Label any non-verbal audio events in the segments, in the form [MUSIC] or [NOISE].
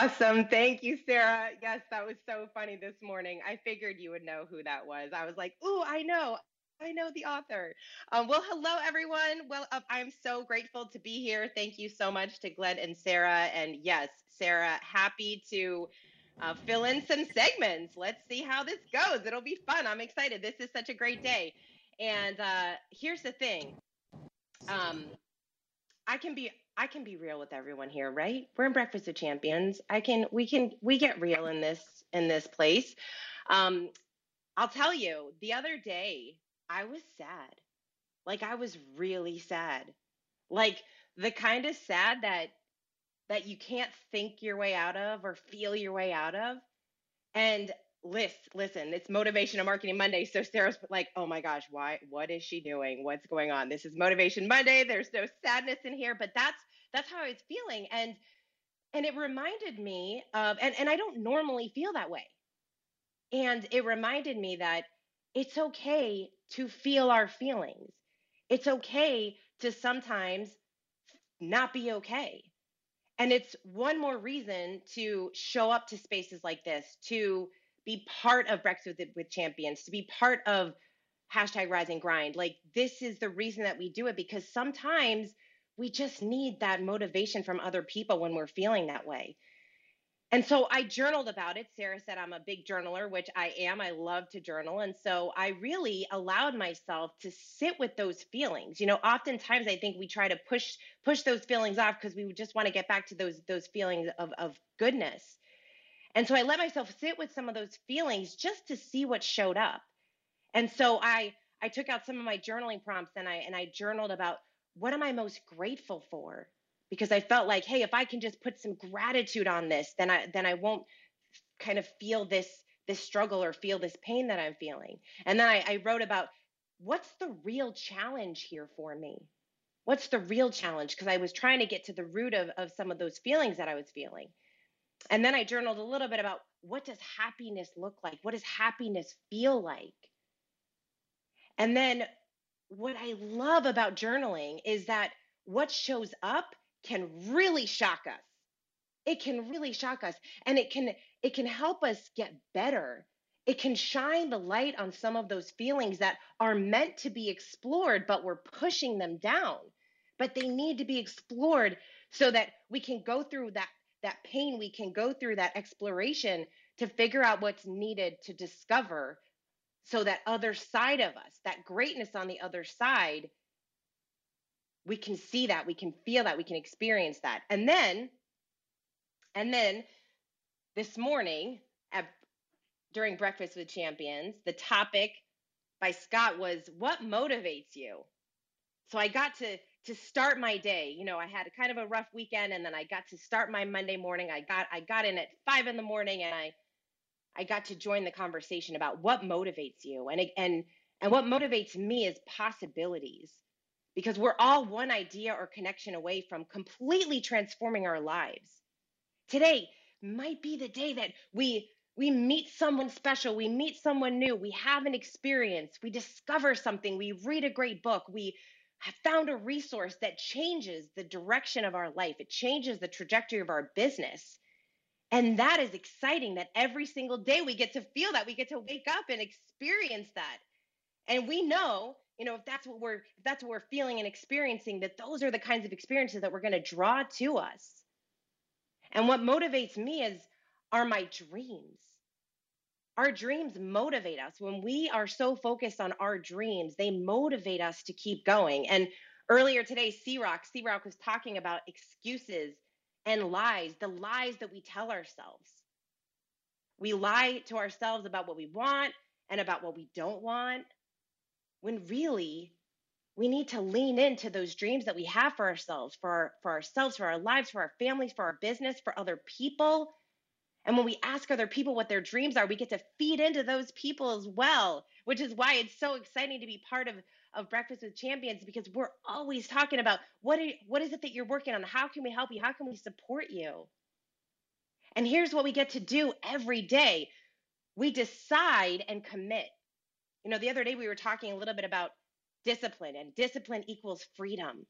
Awesome. Thank you, Sarah. Yes, that was so funny this morning. I figured you would know who that was. I was like, ooh, I know. I know the author. Um, well, hello, everyone. Well, uh, I'm so grateful to be here. Thank you so much to Glenn and Sarah. And yes, Sarah, happy to uh, fill in some segments. Let's see how this goes. It'll be fun. I'm excited. This is such a great day. And uh, here's the thing um, I can be I can be real with everyone here, right? We're in Breakfast of Champions. I can we can we get real in this in this place. Um, I'll tell you, the other day I was sad. Like I was really sad. Like the kind of sad that that you can't think your way out of or feel your way out of. And list listen it's motivation and marketing monday so sarah's like oh my gosh why what is she doing? What's going on? This is motivation monday there's no sadness in here but that's that's how i was feeling and and it reminded me of and, and i don't normally feel that way. And it reminded me that it's okay to feel our feelings. It's okay to sometimes not be okay. And it's one more reason to show up to spaces like this to be part of Breakfast with, with Champions, to be part of hashtag Rise and Grind. Like this is the reason that we do it because sometimes we just need that motivation from other people when we're feeling that way. And so I journaled about it. Sarah said I'm a big journaler, which I am. I love to journal. And so I really allowed myself to sit with those feelings. You know, oftentimes I think we try to push push those feelings off because we just want to get back to those those feelings of, of goodness. And so I let myself sit with some of those feelings just to see what showed up. And so I I took out some of my journaling prompts and I and I journaled about what am I most grateful for? Because I felt like, hey, if I can just put some gratitude on this, then I then I won't kind of feel this this struggle or feel this pain that I'm feeling. And then I, I wrote about what's the real challenge here for me? What's the real challenge? Because I was trying to get to the root of, of some of those feelings that I was feeling. And then I journaled a little bit about what does happiness look like? What does happiness feel like? And then what I love about journaling is that what shows up can really shock us. It can really shock us and it can it can help us get better. It can shine the light on some of those feelings that are meant to be explored but we're pushing them down. But they need to be explored so that we can go through that that pain, we can go through that exploration to figure out what's needed to discover so that other side of us, that greatness on the other side, we can see that, we can feel that, we can experience that. And then, and then this morning at, during Breakfast with Champions, the topic by Scott was what motivates you? So I got to to start my day. You know, I had kind of a rough weekend and then I got to start my Monday morning. I got I got in at five in the morning and I I got to join the conversation about what motivates you. And, and, and what motivates me is possibilities because we're all one idea or connection away from completely transforming our lives. Today might be the day that we we meet someone special, we meet someone new, we have an experience, we discover something, we read a great book, we have found a resource that changes the direction of our life, it changes the trajectory of our business. And that is exciting that every single day we get to feel that, we get to wake up and experience that. And we know, you know, if that's what we're if that's what we're feeling and experiencing, that those are the kinds of experiences that we're going to draw to us. And what motivates me is are my dreams. Our dreams motivate us. When we are so focused on our dreams, they motivate us to keep going. And earlier today, C Rock, C Rock was talking about excuses and lies, the lies that we tell ourselves. We lie to ourselves about what we want and about what we don't want, when really we need to lean into those dreams that we have for ourselves, for our, for ourselves, for our lives, for our families, for our business, for other people. And when we ask other people what their dreams are, we get to feed into those people as well, which is why it's so exciting to be part of, of Breakfast with Champions because we're always talking about what, are, what is it that you're working on? How can we help you? How can we support you? And here's what we get to do every day we decide and commit. You know, the other day we were talking a little bit about discipline, and discipline equals freedom.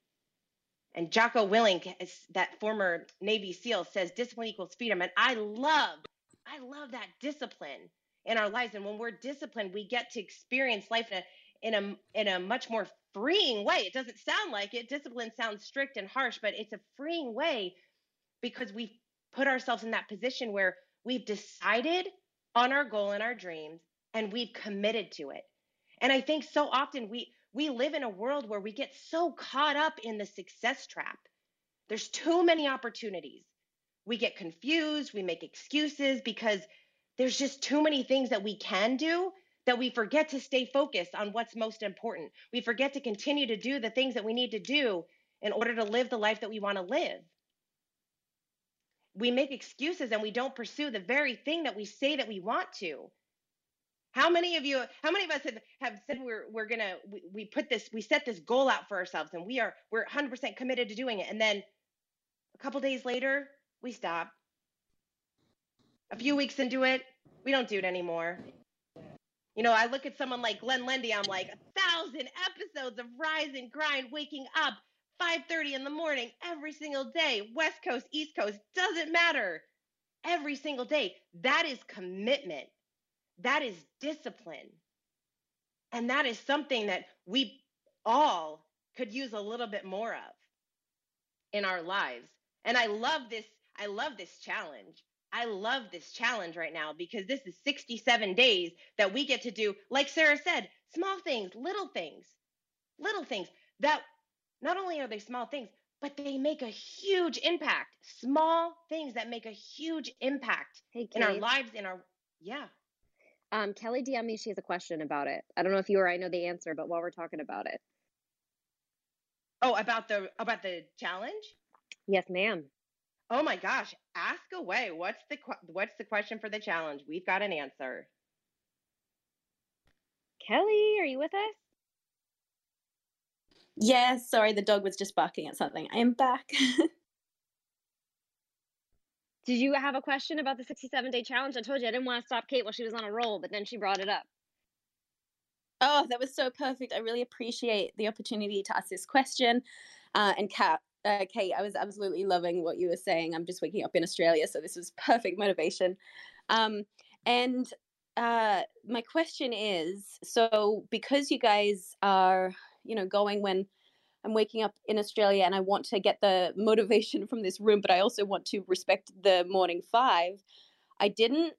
And Jocko Willink, that former Navy SEAL, says discipline equals freedom. And I love, I love that discipline in our lives. And when we're disciplined, we get to experience life in a in a in a much more freeing way. It doesn't sound like it. Discipline sounds strict and harsh, but it's a freeing way because we put ourselves in that position where we've decided on our goal and our dreams and we've committed to it. And I think so often we we live in a world where we get so caught up in the success trap. There's too many opportunities. We get confused, we make excuses because there's just too many things that we can do that we forget to stay focused on what's most important. We forget to continue to do the things that we need to do in order to live the life that we want to live. We make excuses and we don't pursue the very thing that we say that we want to. How many of you, how many of us have, have said we're we're gonna we, we put this we set this goal out for ourselves and we are we're 100% committed to doing it and then a couple days later we stop. A few weeks into it, we don't do it anymore. You know, I look at someone like Glenn Lundy, I'm like a thousand episodes of rise and grind, waking up 5:30 in the morning every single day, West Coast, East Coast, doesn't matter. Every single day. That is commitment that is discipline. And that is something that we all could use a little bit more of in our lives. And I love this I love this challenge. I love this challenge right now because this is 67 days that we get to do like Sarah said, small things, little things. Little things that not only are they small things, but they make a huge impact. Small things that make a huge impact hey, in our lives in our yeah. Um, Kelly DM me. She has a question about it. I don't know if you or I know the answer, but while we're talking about it. Oh, about the about the challenge? Yes, ma'am. Oh my gosh, ask away. What's the what's the question for the challenge? We've got an answer. Kelly, are you with us? Yes, yeah, sorry, the dog was just barking at something. I am back. [LAUGHS] Did you have a question about the 67 day challenge? I told you I didn't want to stop Kate while she was on a roll, but then she brought it up. Oh, that was so perfect. I really appreciate the opportunity to ask this question. Uh, and Kat, uh, Kate, I was absolutely loving what you were saying. I'm just waking up in Australia, so this was perfect motivation. Um, and uh, my question is so because you guys are, you know, going when I'm waking up in Australia and I want to get the [LAUGHS] motivation from this room, but I also want to respect the morning five. I didn't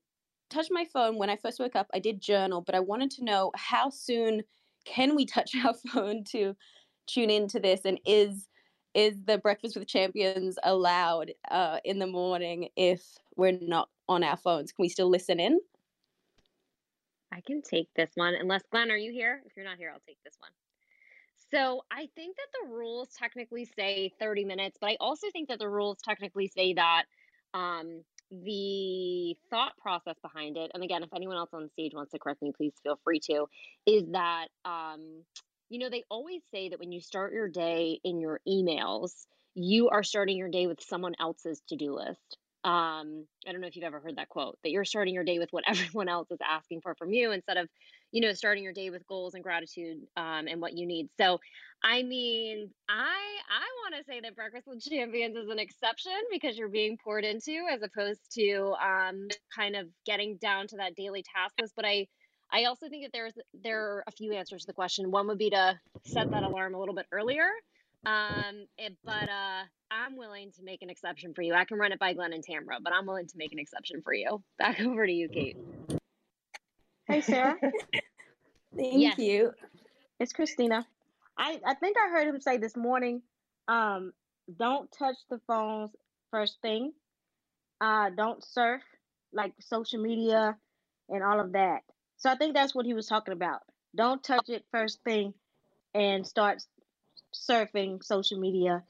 touch my phone when I first woke up. I did journal, but I wanted to know how soon can we touch [LAUGHS] our phone to tune into this? And is is the breakfast with champions allowed uh, in the morning if we're not on our phones? Can we still listen in? I can take this one. Unless glenn are you here? If you're not here i'll take this one so I think that the rules technically say 30 minutes, but I also think that the rules technically say that um, the thought process behind it, and again, if anyone else on stage wants to correct me, please feel free to, is that um, you know, they always say that when you start your day in your emails, you are starting your day with someone else's to-do list. Um, I don't know if you've ever heard that quote, that you're starting your day with what [LAUGHS] everyone else is asking for from you instead of, you know, starting your day with goals and gratitude um, and what you need. So, I mean, I I want to say that Breakfast with Champions is an exception because you're being poured into as opposed to um, kind of getting down to that daily task list. But I I also think that there's there are a few answers to the question. One would be to set that alarm a little bit earlier. Um, it, but uh, I'm willing to make an exception for you. I can run it by Glenn and Tamra, but I'm willing to make an exception for you. Back [LAUGHS] over to you, Kate. Hey, Sarah. [LAUGHS] Thank Yes. you. it's Christina. I, I think I heard him say this morning, um, don't touch the phones first thing. Uh, don't surf like social media and all of that. So I think that's what he was talking about. Don't touch it first thing and start surfing social media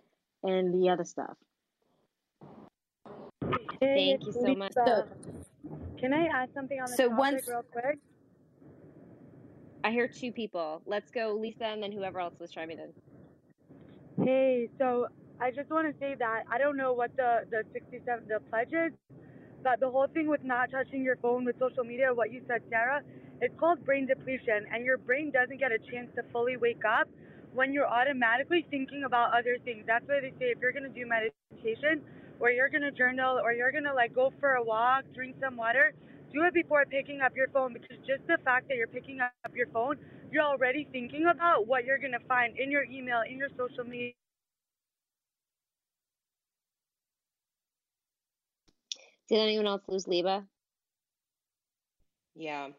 and the other stuff. Hey, Thank you so much. Lisa. Can I add something on the So topic once- real quick? I hear two people. Let's go, Lisa, and then whoever else was chiming in. Hey, so I just want to say that I don't know what the the 67 the pledge is, but the whole thing with not touching your phone with social media, what you said, Sarah, it's called brain depletion, and your brain doesn't get a chance to fully wake up when you're automatically thinking about other things. That's why they say if you're gonna do meditation, or you're gonna journal, or you're gonna like go for a walk, drink some water, do it before picking up your phone because just the fact that you're picking up your phone, you're already thinking about what you're gonna find in your email, in your social media. Did anyone else lose Liba? Yeah.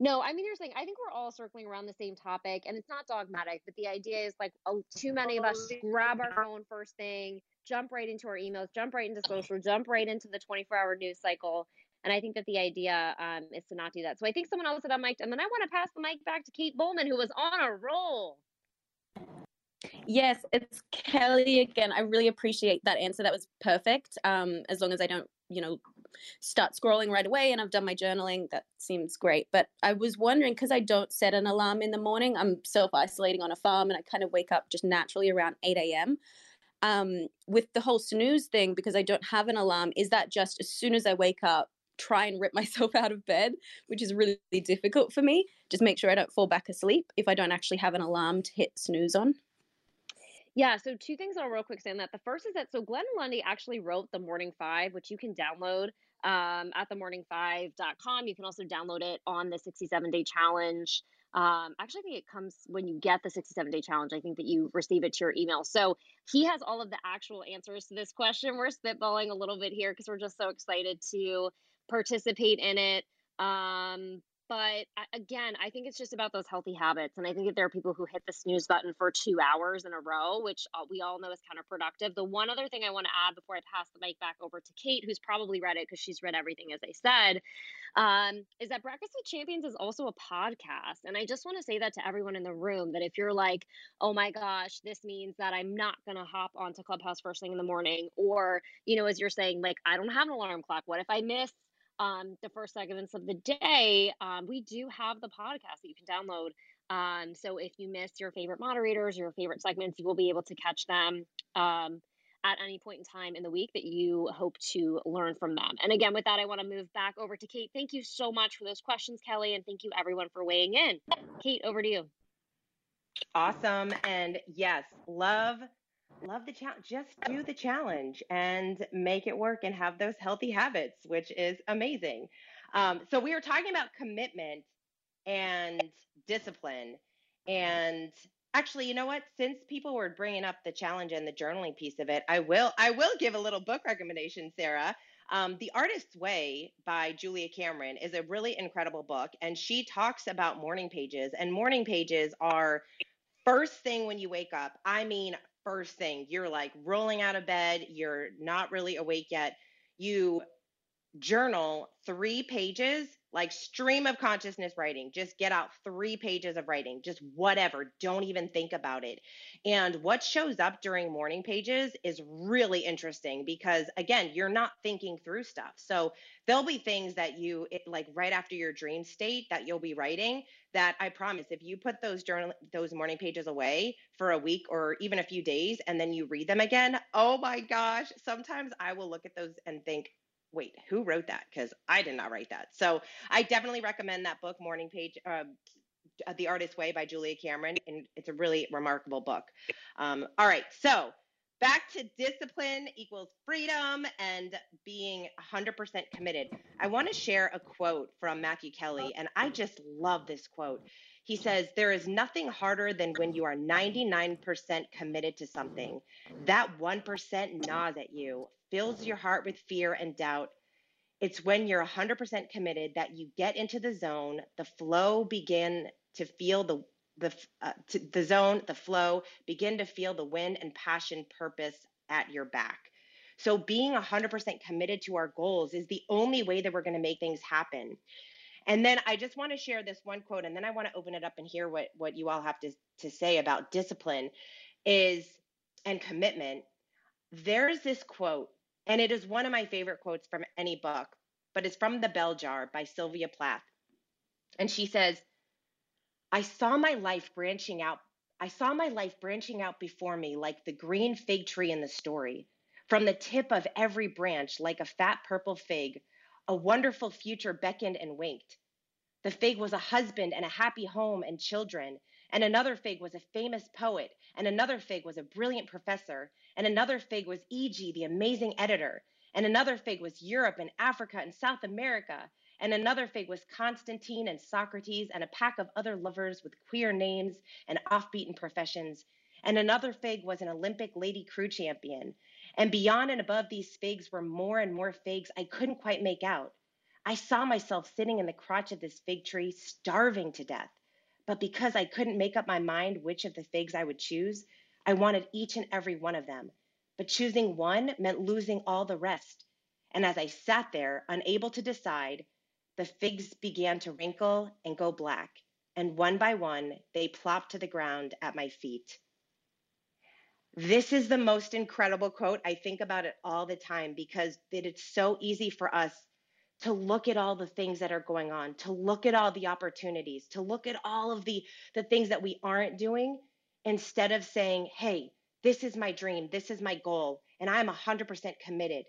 No, I mean, here's the thing. I think we're all circling around the same topic, and it's not dogmatic, but the idea is like uh, too many of us grab our phone first thing, jump right into our emails, jump right into social, jump right into the 24 hour news cycle. And I think that the idea um, is to not do that. So I think someone else had unmiked, and then I want to pass the mic back to Kate Bowman, who was on a roll. Yes, it's Kelly again. I really appreciate that answer. That was perfect. Um, as long as I don't, you know, start scrolling right away and I've done my journaling, that seems great. But I was wondering because I don't set an alarm in the morning, I'm self isolating on a farm and I kind of wake up just naturally around 8 a.m. Um, with the whole snooze thing, because I don't have an alarm, is that just as soon as I wake up, try and rip [LAUGHS] myself out of bed, which is really difficult for me? Just make sure I don't fall back asleep if I don't actually have an alarm to hit snooze on. Yeah, so two things I'll real quick say on that. The first is that so Glenn Lundy actually wrote the Morning Five, which you can download um, at themorning5.com. You can also download it on the 67 day challenge. Um, actually, I think it comes when you get the 67 day challenge. I think that you receive it to your email. So he has all of the actual answers to this question. We're spitballing a little bit here because we're just so excited to participate in it. Um, but again, I think it's just about those healthy habits. And I think that there are people who hit the snooze button for two hours in a row, which we all know is counterproductive. The one other thing I want to add before I pass the mic back over to Kate, who's probably read it because she's read everything as I said, um, is that Breakfast with Champions is also a podcast. And I just want to say that to everyone in the room that if you're like, oh my gosh, this means that I'm not going to hop onto Clubhouse first thing in the morning, or, you know, as you're saying, like, I don't have an alarm clock. What if I miss? Um, the first segments of the day, um, we do have the podcast that you can download. Um, so if you miss your favorite moderators, your favorite segments, you will be able to catch them um, at any point in time in the week that you hope to learn from them. And again, with that, I want to move back over to Kate. Thank you so much for those questions, Kelly, and thank you everyone for weighing in. Kate, over to you. Awesome. And yes, love love the challenge. Just do the challenge and make it work and have those healthy habits, which is amazing. Um, so we were talking about commitment and discipline. And actually, you know what? Since people were bringing up the challenge and the journaling piece of it, I will I will give a little book recommendation, Sarah. Um, the Artist's Way by Julia Cameron is a really incredible book, and she talks about morning pages. And morning pages are first thing when you wake up. I mean, first thing. You're like rolling out of bed, you're not really awake yet. You journal three pages like stream of consciousness writing. Just get out three pages of writing, just whatever. Don't even think about it. And what shows up during morning pages is really interesting because, again, you're not thinking through stuff. So there'll be things that you, like right after your dream state, that you'll be writing. That I promise, if you put those journal, those morning pages away for a week or even a few days, and then you read them again, oh my gosh! Sometimes I will look at those and think, wait, who wrote that? Because I did not write that. So I definitely recommend that book, Morning Page, uh, The Artist's Way by Julia Cameron. And it's a really remarkable book. Um, all right. So back to discipline equals freedom and being 100% committed. I want to share a quote from Matthew Kelly. And I just love this quote. He says, There is nothing harder than when you are 99% committed to something. That 1% gnaws at you, fills your heart with fear and doubt. It's when you're 100% committed that you get into the zone, the flow begin to feel the the uh, the zone, the flow, begin to feel the wind and passion purpose at your back. So being 100% committed to our goals is the only way that we're going to make things happen. And then I just want to share this one quote and then I want to open it up and hear what what you all have to to say about discipline is and commitment. There's this quote and it is one of my favorite quotes from any book, but it's from The Bell Jar by Sylvia Plath. And she says, I saw my life branching out. I saw my life branching out before me like the green fig tree in the story. From the tip of every branch, like a fat purple fig, a wonderful future beckoned and winked. The fig was a husband and a happy home and children, and another fig was a famous poet, and another fig was a brilliant professor, and another fig was E.G., the amazing editor, and another fig was Europe and Africa and South America, and another fig was Constantine and Socrates and a pack of other lovers with queer names and offbeaten professions, and another fig was an Olympic lady crew champion. And beyond and above these figs were more and more figs I couldn't quite make out. I saw myself sitting in the crotch of this fig tree, starving to death. But because I couldn't make up my mind which of the figs I would choose, I wanted each and every one of them, but choosing one meant losing all the rest. And as I sat there, unable to decide, the figs began to wrinkle and go black, and one by one they plopped to the ground at my feet. This is the most incredible quote. I think about it all the time because it's so easy for us to look at all the things that are going on, to look at all the opportunities, to look at all of the, the things that we aren't doing instead of saying, hey, this is my dream, this is my goal, and I'm 100% committed.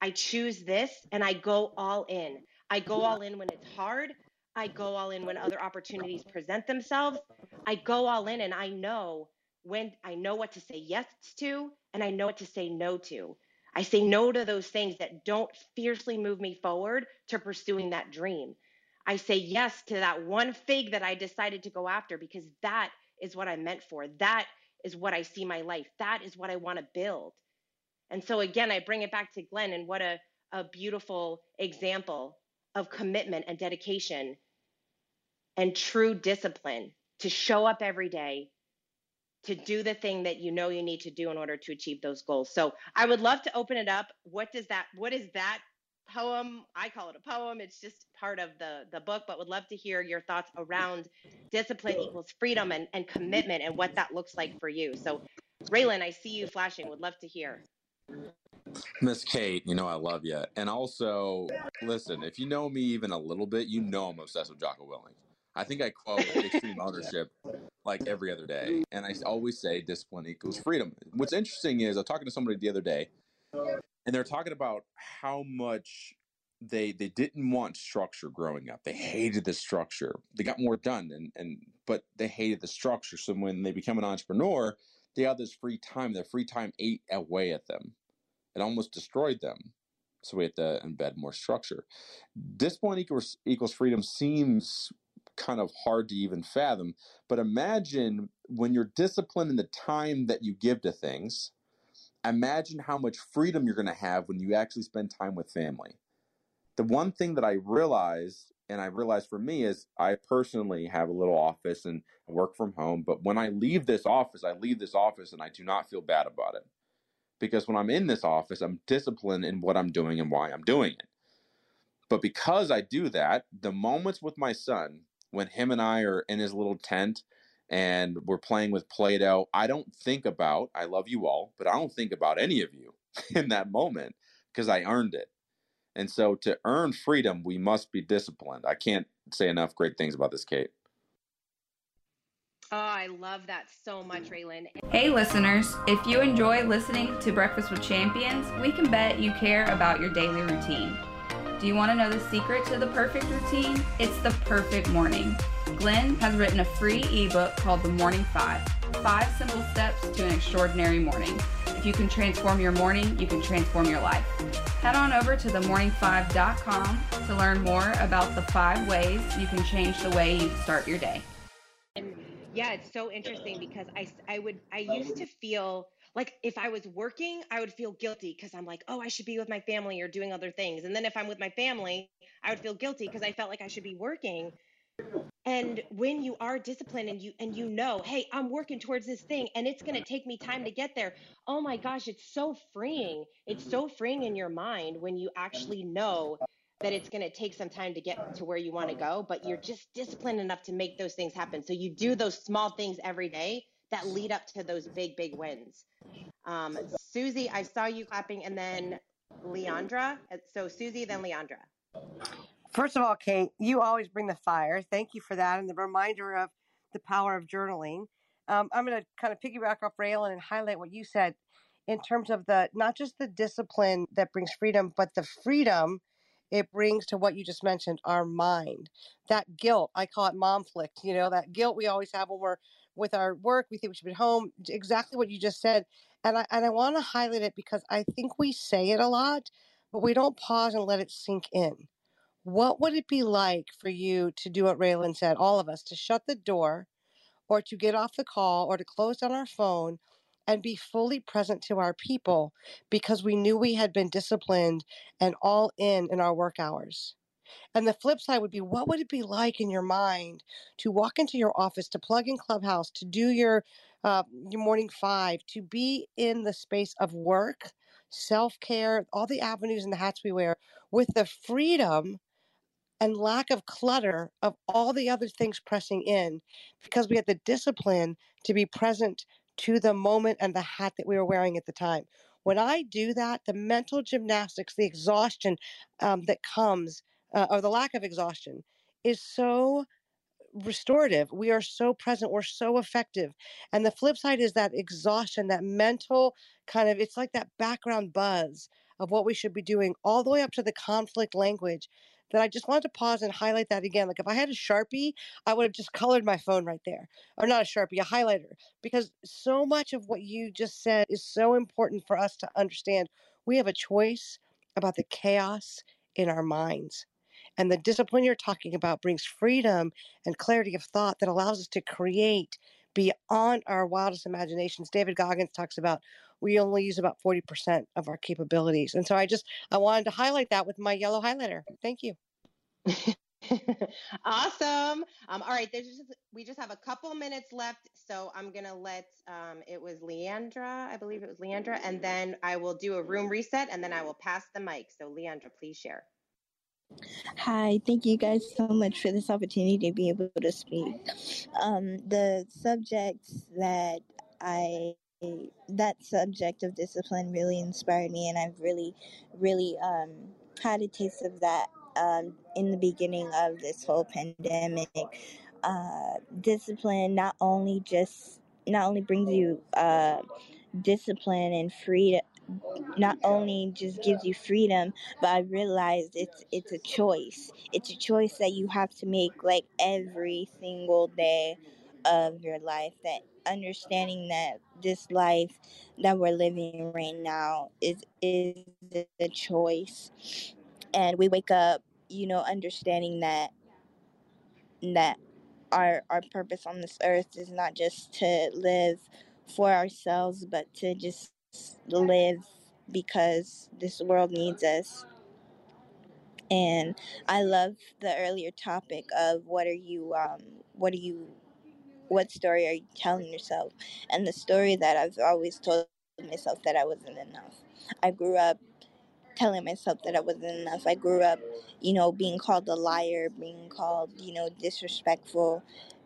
I choose this and I go all in. I go all in when it's hard. I go all in when other opportunities present themselves. I go all in and I know when I know what to say yes to and I know what to say no to. I say no to those things that don't fiercely move me forward to pursuing that dream. I say yes to that one fig that I decided to go after because that is what I'm meant for. That is what I see my life. That is what I want to build. And so again, I bring it back to Glenn and what a, a beautiful example of commitment and dedication and true discipline to show up every day to do the thing that you know you need to do in order to achieve those goals. So I would love to open it up. What does that what is that poem. I call it a poem. It's just part of the the book, but would love to hear your thoughts around discipline equals freedom and, and commitment and what that looks like for you. So Raylan, I see you flashing. Would love to hear. Miss Kate, you know I love you. And also, listen, if you know me even a little bit, you know I'm obsessed with Jocko Willink. I think I quote extreme [LAUGHS] ownership like every other day. Mm-hmm. And I always say discipline equals freedom. What's interesting is I was talking to somebody the other day and they're talking about how much they they didn't want structure growing up. They hated the structure. They got more done and and but they hated the structure. So when they become an entrepreneur, they had this free time. Their free time ate away at them. It almost destroyed them. So we had to embed more structure. Discipline equals equals freedom seems kind of hard to even fathom. But imagine when you're disciplined in the time that you give to things, imagine how much freedom you're going to have when you actually spend time with family. The one thing that I realized, and I realized for me, is I personally have a little office and work from home. But when I leave this office, I leave this office and I do not feel bad about it. Because when I'm in this office, I'm disciplined in what I'm doing and why I'm doing it. But because I do that, the moments with my son, when him and I are in his little tent and we're playing with Play Doh, I don't think about, I love you all, but I don't think about any of you [LAUGHS] in that moment because I earned it. And so to earn freedom, we must be disciplined. I can't say enough great things about this, Kate. Oh, I love that so much, Raylan. Hey, listeners. If you enjoy listening to Breakfast with Champions, we can bet you care about your daily routine. Do you want to know the secret to the perfect routine? It's the perfect morning. Glenn has written a free ebook called The Morning Five Five Simple Steps to an Extraordinary Morning. If you can transform your morning, you can transform your life. Head on over to themorning5.com to learn more about the five ways you can change the way you start your day. Yeah, it's so interesting because I, I would, I used to feel like if I was working, I would feel guilty because I'm like, oh, I should be with my family or doing other things. And then if I'm with my family, I would feel guilty because I felt like I should be working. And when you are disciplined and you and you know, hey, I'm working towards this thing and it's going to take me time to get there. Oh my gosh, it's so freeing. It's so freeing in your mind when you actually know that it's going to take some time to get to where you want to go, but you're just disciplined enough to make those things happen. So you do those small things every day that lead up to those big, big wins. Um, Susie, I saw you clapping, and then Leandra. So Susie, then Leandra. First of all, Kate, you always bring the fire. Thank you for that, and the reminder of the power of journaling. Um, I'm going to kind of piggyback off Raylan and highlight what you said in terms of the not just the discipline that brings freedom, but the freedom it brings to what you just mentioned, our mind. That guilt, I call it mom flicked, you know, that guilt we always have when we're with our work, we think we should be home. Exactly what you just said. And I and I want to highlight it because I think we say it a lot, but we don't pause and let it sink in. What would it be like for you to do what Raylan said, all of us, to shut the door or to get off the call or to close down our phone and be fully present to our people because we knew we had been disciplined and all in in our work hours. And the flip side would be what would it be like in your mind to walk into your office, to plug in Clubhouse, to do your uh, your morning five, to be in the space of work, self care, all the avenues and the hats we wear with the freedom and lack of clutter of all the other things pressing in because we had the discipline to be present to the moment and the hat that we were wearing at the time. When I do that, the mental gymnastics, the exhaustion um, that comes, uh, or the lack of exhaustion, is so restorative. We are so present. We're so effective. And the flip side is that exhaustion, that mental kind of, it's like that background buzz of what we should be doing, all the way up to the conflict language that I just wanted to pause and highlight that again. Like if I had a Sharpie, I would have just colored my phone right there. Or not a Sharpie, a highlighter. Because so much of what you just said is so important for us to understand. We have a choice about the chaos in our minds. And the discipline you're talking about brings freedom and clarity of thought that allows us to create beyond our wildest imaginations. David Goggins talks about we only use about 40% of our capabilities. And so I just I wanted to highlight that with my yellow highlighter. Thank you. [LAUGHS] awesome. Um, all right, there's just we just have a couple minutes left, so I'm gonna let um, it was Leandra, I believe it was Leandra, and then I will do a room reset, and then I will pass the mic. So Leandra, please share. Hi, thank you guys so much for this opportunity to be able to speak. Um, the subjects that I that subject of discipline really inspired me, and I've really, really um, had a taste of that um, in the beginning of this whole pandemic. Uh, discipline not only just not only brings you uh, discipline and freedom not only just gives you freedom, but I realized it's it's a choice. It's a choice that you have to make like every single day of your life. That understanding that this life that we're living right now is is a choice, and we wake up, you know, understanding that that our our purpose on this earth is not just to live for ourselves, but to just live because this world needs us. And I love the earlier topic of what are you, um, what are you, what story are you telling yourself? And the story that I've always told myself that I wasn't enough. I grew up telling myself that I wasn't enough. I grew up, you know, being called a liar, being called, you know, disrespectful,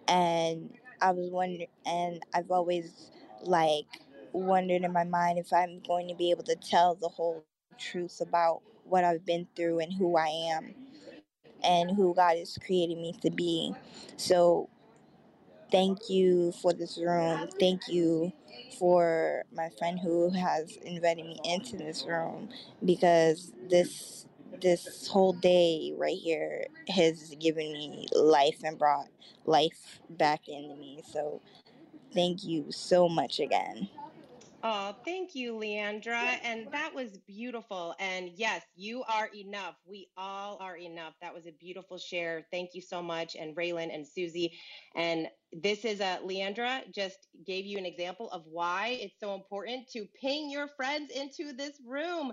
and I was wondering, and I've always like wondered in my mind if I'm going to be able to tell the whole truth about what I've been through and who I am and who God has created me to be. So thank you for this room. Thank you for my friend who has invited me into this room because this this whole day right here has given me life and brought life back into me. So thank you so much again. Oh, thank you, Leandra. And that was beautiful. And yes, you are enough. We all are enough. That was a beautiful share. Thank you so much. And Raylan and Susie. And this is a Leandra just gave you an example of why it's so important to ping your friends into this room.